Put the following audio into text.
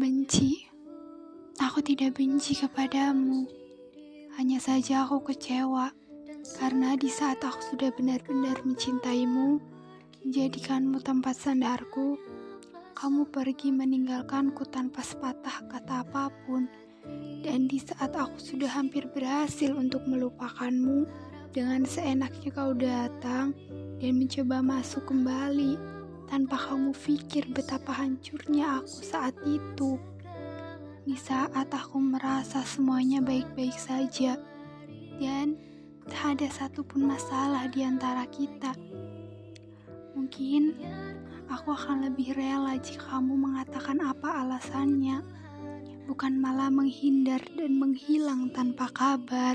Benci. Aku tidak benci kepadamu. Hanya saja aku kecewa karena di saat aku sudah benar-benar mencintaimu, menjadikanmu tempat sandarku, kamu pergi meninggalkanku tanpa sepatah kata apa pun. Dan di saat aku sudah hampir berhasil untuk melupakanmu, dengan seenaknya kau datang dan mencoba masuk kembali tanpa kamu pikir betapa hancurnya aku saat itu. Di saat aku merasa semuanya baik-baik saja dan tak ada satupun masalah di antara kita. Mungkin aku akan lebih rela jika kamu mengatakan apa alasannya, bukan malah menghindar dan menghilang tanpa kabar.